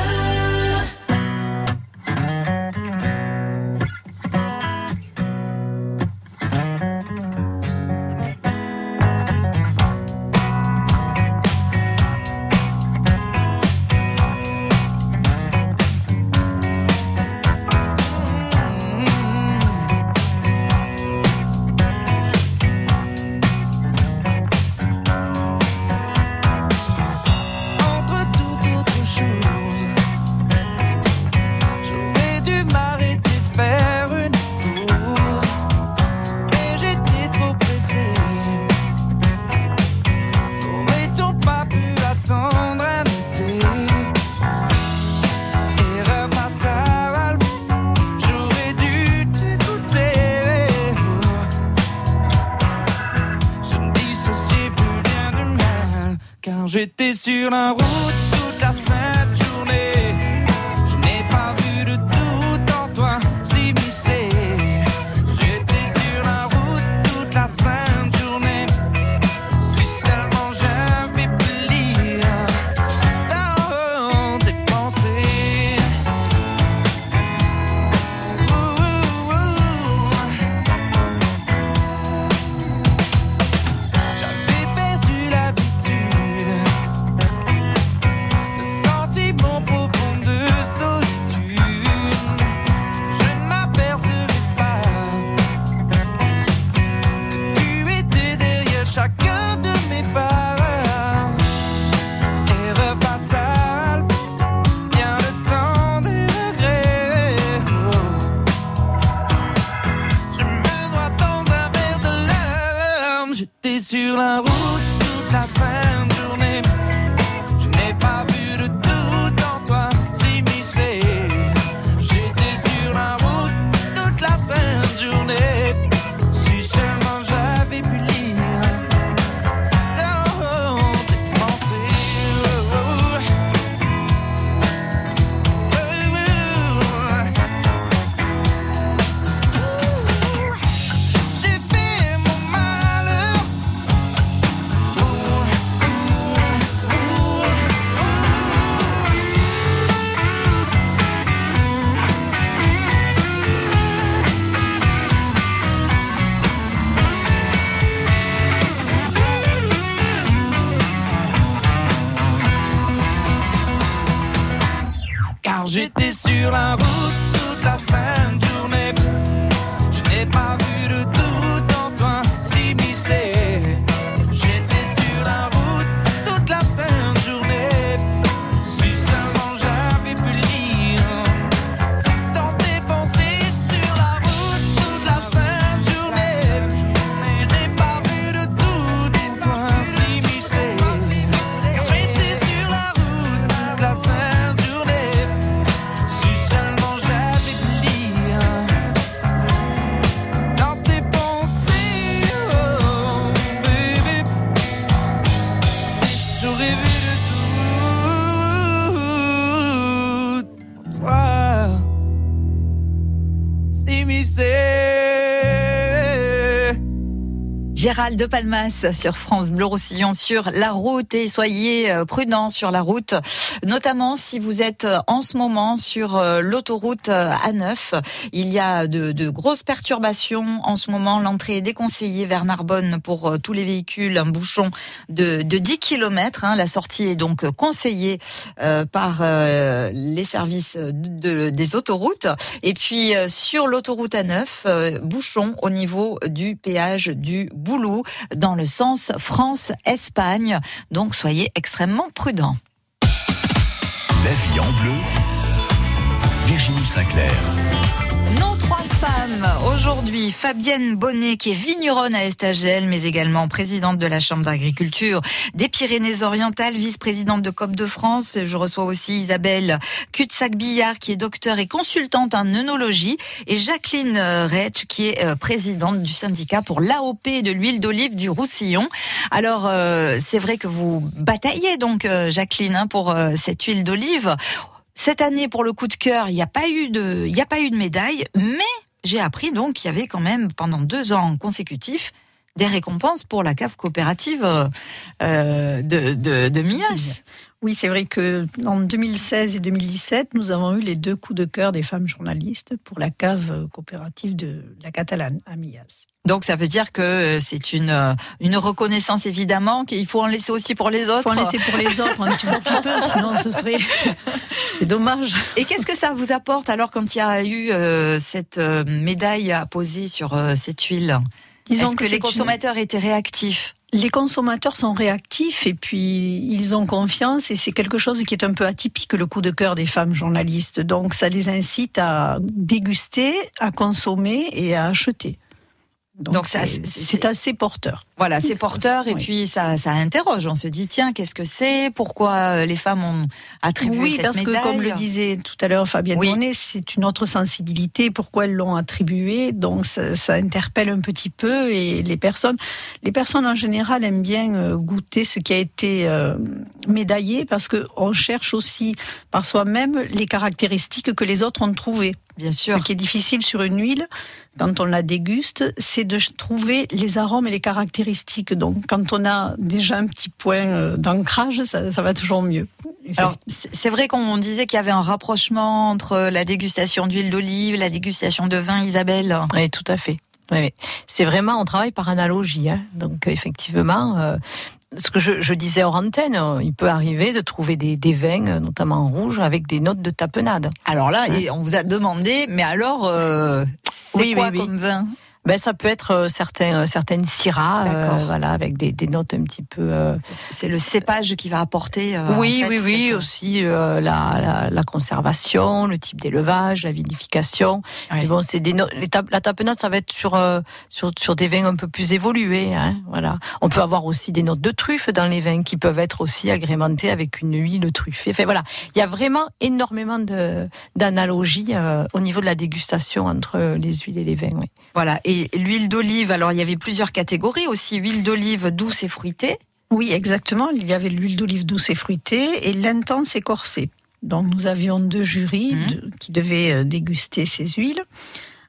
Derrière Gérald de Palmas sur France Bleu Roussillon sur la route et soyez euh, prudents sur la route, notamment si vous êtes euh, en ce moment sur euh, l'autoroute euh, A9. Il y a de, grosses perturbations en ce moment. L'entrée est déconseillée vers Narbonne pour tous les véhicules. Un bouchon de, de 10 km. La sortie est donc conseillée par les services de- des autoroutes. Et puis sur l'autoroute A9, euh, bouchon au niveau du péage du Dans le sens France-Espagne. Donc soyez extrêmement prudents. La vie en bleu. Virginie Sinclair. Aujourd'hui, Fabienne Bonnet qui est vigneronne à Estagel, mais également présidente de la Chambre d'agriculture des Pyrénées-Orientales, vice-présidente de COP de France. Je reçois aussi Isabelle Cutsac-Billard qui est docteur et consultante en œnologie et Jacqueline euh, Retsch qui est euh, présidente du syndicat pour l'AOP de l'huile d'olive du Roussillon. Alors euh, c'est vrai que vous bataillez donc Jacqueline hein, pour cette huile d'olive. Cette année, pour le coup de cœur, il n'y a pas eu de, il a pas eu de médaille, mais j'ai appris donc qu'il y avait quand même pendant deux ans consécutifs des récompenses pour la cave coopérative euh, de, de, de Mias. Oui, c'est vrai que en 2016 et 2017, nous avons eu les deux coups de cœur des femmes journalistes pour la cave coopérative de la Catalane à Millas. Donc ça veut dire que euh, c'est une euh, une reconnaissance évidemment qu'il faut en laisser aussi pour les autres. faut en laisser pour les autres un petit peu, peu, sinon ce serait c'est dommage. Et qu'est-ce que ça vous apporte alors quand il y a eu euh, cette euh, médaille à poser sur euh, cette huile? Disons Est-ce que, les une- consommateurs étaient réactifs? Les consommateurs sont réactifs et puis ils ont confiance et c'est quelque chose qui est un peu atypique le coup de cœur des femmes journalistes. Donc ça les incite à déguster, à consommer et à acheter. Donc, c'est assez porteur. Voilà, c'est porteur et puis ça, ça interroge. On se dit tiens, qu'est-ce que c'est? Pourquoi euh, les femmes ont attribué oui, cette parce médaille que comme le disait tout à l'heure Fabienne Oui. Monet, c'est une autre sensibilité. Pourquoi elles l'ont attribué Donc ça, ça interpelle un petit peu et les personnes, les personnes en général aiment bien euh, goûter ce qui a été euh, médaillé parce que on cherche aussi par soi-même les caractéristiques que les autres ont trouvées. Bien sûr. Ce qui est difficile sur une huile, quand on la déguste, c'est de trouver les arômes et les caractéristiques. Donc, quand on a déjà un petit point euh, d'ancrage, ça, ça va toujours mieux. Alors, c'est vrai qu'on disait qu'il y avait un rapprochement entre la dégustation d'huile d'olive, la dégustation de vin, Isabelle. Oui, tout à fait. Oui. C'est vraiment, on travaille par analogie. hein. Donc, effectivement, euh, ce que je, je disais hors antenne, euh, il peut arriver de trouver des, des vins, euh, notamment en rouge, avec des notes de tapenade. Alors là, et on vous a demandé, mais alors, euh, c'est Oui, quoi oui, oui. comme vin? Ben, ça peut être euh, certains, euh, certaines syrahs, euh, voilà, avec des, des notes un petit peu. euh, C'est le cépage qui va apporter. euh, oui, en fait, oui, oui, cette- aussi la, la, la conservation, le type d'élevage, la vinification. Mais bon, c'est des no- la tapenade, ça va être sur, sur sur des vins un peu plus évolués. Hein, voilà. On peut avoir aussi des notes de truffe dans les vins qui peuvent être aussi agrémentés avec une huile truffée. Enfin voilà, il y a vraiment énormément de d'analogies au niveau de la dégustation entre les huiles et les vins. Oui. Voilà. Et l'huile d'olive, alors il y avait plusieurs catégories aussi. Huile d'olive douce et fruitée. Oui, exactement. Il y avait l'huile d'olive douce et fruitée et l'intense écorcée. Donc nous avions deux jurys de- qui devaient euh, déguster ces huiles.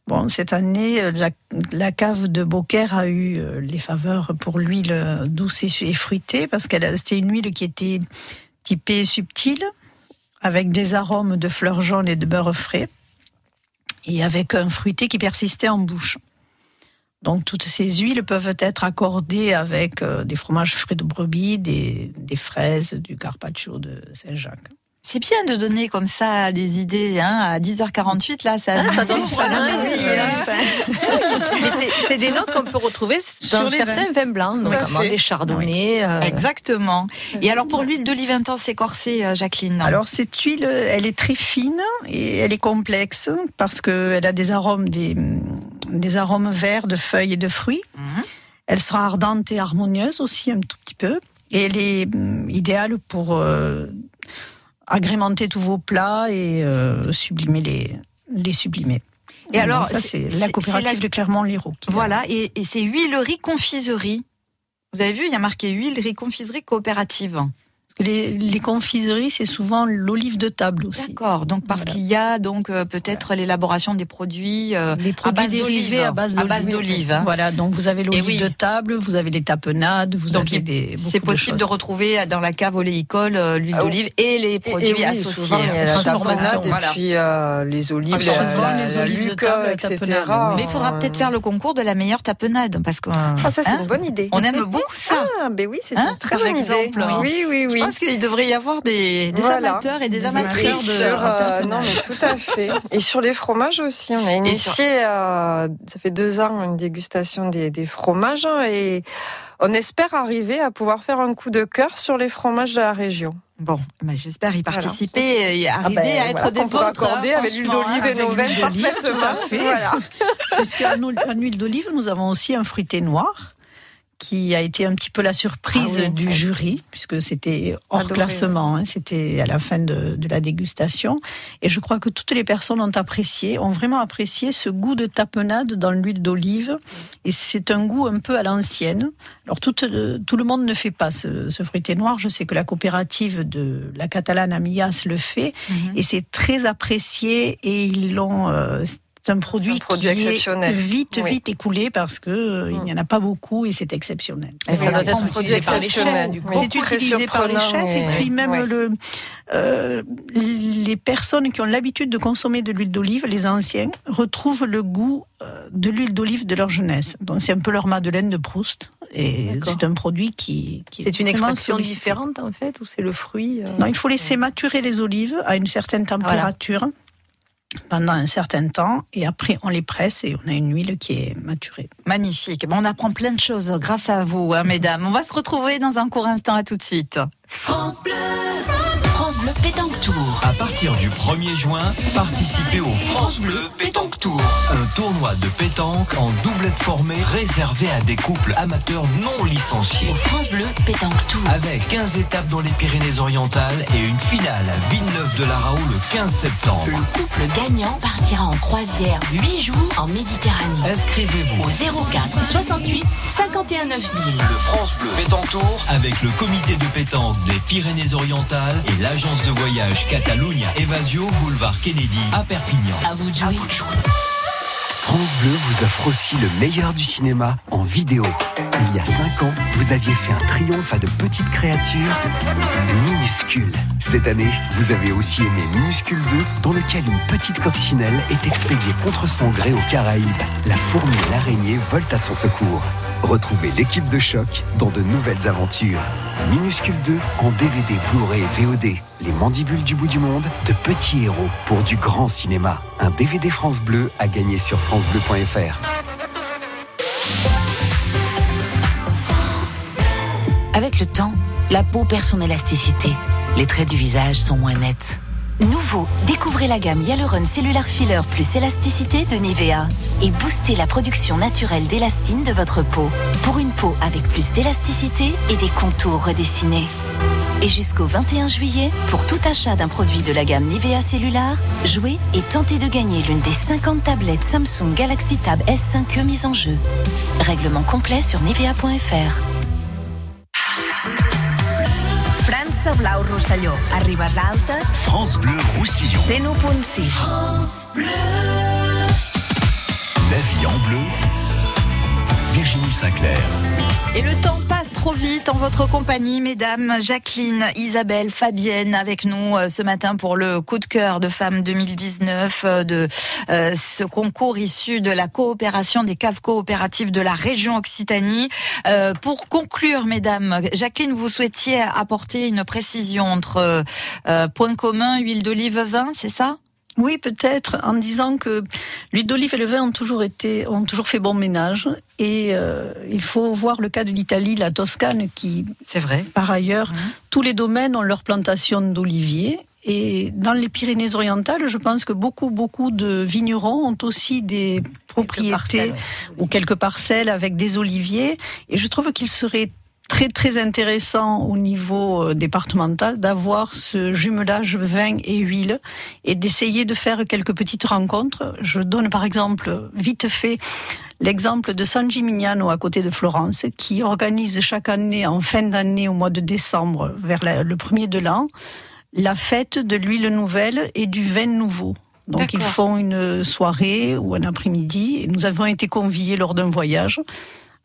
Bon, cette année, euh, la, la cave de Beaucaire a eu euh, les faveurs pour l'huile douce et, et fruitée parce qu'elle c'était une huile qui était typée subtile, avec des arômes de fleurs jaunes et de beurre frais, et avec un fruité qui persistait en bouche. Donc toutes ces huiles peuvent être accordées avec euh, des fromages frais de brebis, des, des fraises, du carpaccio de Saint-Jacques. C'est bien de donner comme ça des idées hein, à 10h48 là, ça, Ah, ça donne c'est- des notes qu'on peut retrouver Sur dans les certains vins. blancs, notamment des chardonnays. euh, Exactement. Et alors pour l'huile d'olive intense écorcée, euh, Jacqueline? Alors cette huile, elle est très fine et elle est complexe parce qu'elle a des arômes, des, des arômes verts de feuilles et de fruits. Elle sera ardente et harmonieuse aussi un tout petit peu. Et elle est hum, idéale pour euh, agrémenter tous vos plats et euh, sublimer les, les sublimer. Et alors, ça c'est- la coopérative la- de Clermont-Lérault. Voilà, et, et c'est huilerie confiserie. Vous avez vu, il y a marqué huilerie confiserie coopérative. Les, les confiseries, c'est souvent l'olive de table aussi. D'accord, donc parce qu'il y a donc euh, peut-être l'élaboration des produits, euh, Les produits à base d'olive. à base d'olive. hein. Voilà, donc vous avez l'olive oui. de table, vous avez les tapenades, vous Donc, avez des. C'est possible de, retrouver dans la cave oléicole euh, l'huile Ah d'olive et les produits et oui, associés. souvent, la tapenade et puis euh, les olives, Ah, la, souvent, la- les la olives de table, etc. Mais il faudra peut-être faire le concours de la meilleure tapenade parce que Ah, ça, c'est hein, une bonne idée. On aime beaucoup ça. Ah, ben oui, c'est Hein, une très bonne exemple. idée. Oui, oui, oui. Je pense qu'il devrait y avoir des, des Voilà. amateurs et des, Des de sur, euh, non, mais tout à fait. Et sur les fromages aussi, on a initié, sur- euh, ça fait deux ans, une dégustation des, des fromages et on espère arriver à pouvoir faire un coup de cœur sur les fromages de la région. Bon, mais j'espère y participer et arriver Ah ben, à être voilà, des pourra vôtres. accorder hein, avec l'huile d'olive hein, et nos d'olive, parfaitement. tout à fait. Voilà. Parce qu'en huile- en huile d'olive, nous avons aussi un fruité noir qui a été un petit peu la surprise Ah oui. du jury, puisque c'était hors Adoré. classement, hein, c'était à la fin de, de la dégustation. Et je crois que toutes les personnes ont apprécié, ont vraiment apprécié ce goût de tapenade dans l'huile d'olive. Et c'est un goût un peu à l'ancienne. Alors tout, euh, tout le monde ne fait pas ce, ce fruité noir. Je sais que la coopérative de la Catalane Amillas le fait. Mhm. Et c'est très apprécié et ils l'ont... euh, c'est un produit, produit qui exceptionnel. est vite, Oui. vite écoulé parce que euh, il n'y en a pas beaucoup et c'est exceptionnel. Et ça doit être C'est utilisé par les chefs, du coup. C'est utilisé par les chefs et, puis même le, euh, les personnes qui ont l'habitude de consommer de l'huile d'olive, les anciens, retrouvent le goût euh, de l'huile d'olive de leur jeunesse. Donc c'est un peu leur Madeleine de Proust et c'est un produit qui, qui est C'est une extraction différente en fait, ou c'est le fruit euh, Non, il faut laisser maturer les olives à une certaine température pendant un certain temps et après on les presse et on a une huile qui est maturée. Magnifique. Bon, on apprend plein de choses grâce à vous, hein, mesdames. On va se retrouver dans un court instant. À tout de suite. France Bleu, France Bleu Pétanque Tour. À partir du 1er juin, participez au France Bleu Pétanque Tour. Un tournoi de pétanque en doublette formée réservé à des couples amateurs non licenciés. Au France Bleu Pétanque Tour. Avec 15 étapes dans les Pyrénées-Orientales et une finale à Villeneuve-de-la-Raoult le 15 septembre. Le couple gagnant partira en croisière 8 jours en Méditerranée. Inscrivez-vous Au 04 68 51 9000. Le France Bleu Pétanque Tour avec le comité de pétanque des Pyrénées-Orientales et l'agence de voyage Catalunya Evasio Boulevard Kennedy à Perpignan. À vous de jouer. France Bleu vous offre aussi le meilleur du cinéma en vidéo. Il y a 5 ans, vous aviez fait un triomphe à de petites créatures minuscules. Cette année, vous avez aussi aimé Minuscule 2, dans lequel une petite coccinelle est expédiée contre son gré aux Caraïbes. La fourmi et l'araignée volent à son secours. Retrouvez l'équipe de choc dans de nouvelles aventures. Minuscule 2 en DVD, Blu-ray VOD. Les mandibules du bout du monde, de petits héros pour du grand cinéma. Un DVD France Bleu à gagner sur francebleu.fr. Avec le temps, la peau perd son élasticité. Les traits du visage sont moins nets. Nouveau, découvrez la gamme Hyaluron Cellular Filler plus élasticité de Nivea et boostez la production naturelle d'élastine de votre peau pour une peau avec plus d'élasticité et des contours redessinés. Et jusqu'au 21 juillet, pour tout achat d'un produit de la gamme Nivea Cellular, jouez et tentez de gagner l'une des 50 tablettes Samsung Galaxy Tab S5e mises en jeu. Règlement complet sur nivea.fr. França Blau Rosselló. A Ribes Altes, France Bleu Roussillon. 101.6. La vie en bleu. Virginie Sinclair. Et le temps trop vite en votre compagnie, mesdames. Jacqueline, Isabelle, Fabienne avec nous euh, ce matin pour le coup de cœur de femmes 2019 euh, de euh, ce concours issu de la coopération des caves coopératives de la région Occitanie. Pour conclure, mesdames, Jacqueline, vous souhaitiez apporter une précision entre euh, point commun, huile d'olive, vin, c'est ça? Oui, peut-être en disant que l'huile d'olive et le vin ont toujours été, ont toujours fait bon ménage. Et euh, il faut voir le cas de l'Italie, la Toscane, qui, c'est vrai, par ailleurs, tous les domaines ont leur plantation d'oliviers. Et dans les Pyrénées-Orientales, je pense que beaucoup, beaucoup de vignerons ont aussi des propriétés parcelles, ou quelques parcelles avec des oliviers. Et je trouve qu'il serait très très intéressant au niveau euh, départemental d'avoir ce jumelage vin et huile et d'essayer de faire quelques petites rencontres. Je donne par exemple vite fait l'exemple de San Gimignano à côté de Florence qui organise chaque année en fin d'année au mois de décembre vers la- le premier de l'an la fête de l'huile nouvelle et du vin nouveau. Donc ils font une soirée ou un après-midi et nous avons été conviés lors d'un voyage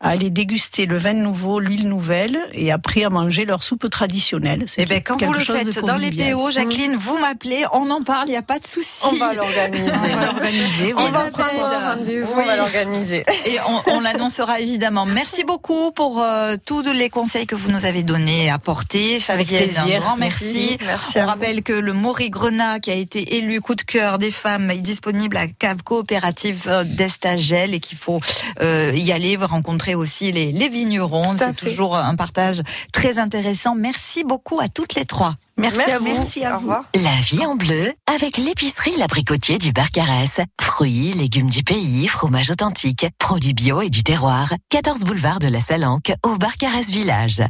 à aller déguster le vin nouveau, l'huile nouvelle et après à manger leur soupe traditionnelle. C'est Eh ben, quand vous le faites dans les. PO, Jacqueline, vous m'appelez, on en parle, il n'y a pas de souci. On va l'organiser. On va l'organiser. On va prendre on va l'organiser. Et on, on l'annoncera évidemment. Merci beaucoup pour euh, tous les conseils que vous nous avez donnés et apportés. Fabienne, un grand merci. Merci. Merci on vous. rappelle que le Maury Grenat, qui a été élu coup de cœur des femmes, est disponible à cave coopérative d'Estagel et qu'il faut euh, y aller, vous rencontrer aussi les, les vignerons. À C'est toujours un partage très intéressant. Merci beaucoup à toutes les trois. Merci, à vous. Merci, au revoir. La vie en bleu avec l'épicerie L'Abricotier du Barcarès. Fruits, légumes du pays, fromage authentique, produits bio et du terroir. 14 boulevard de la Salanque au Barcarès Village.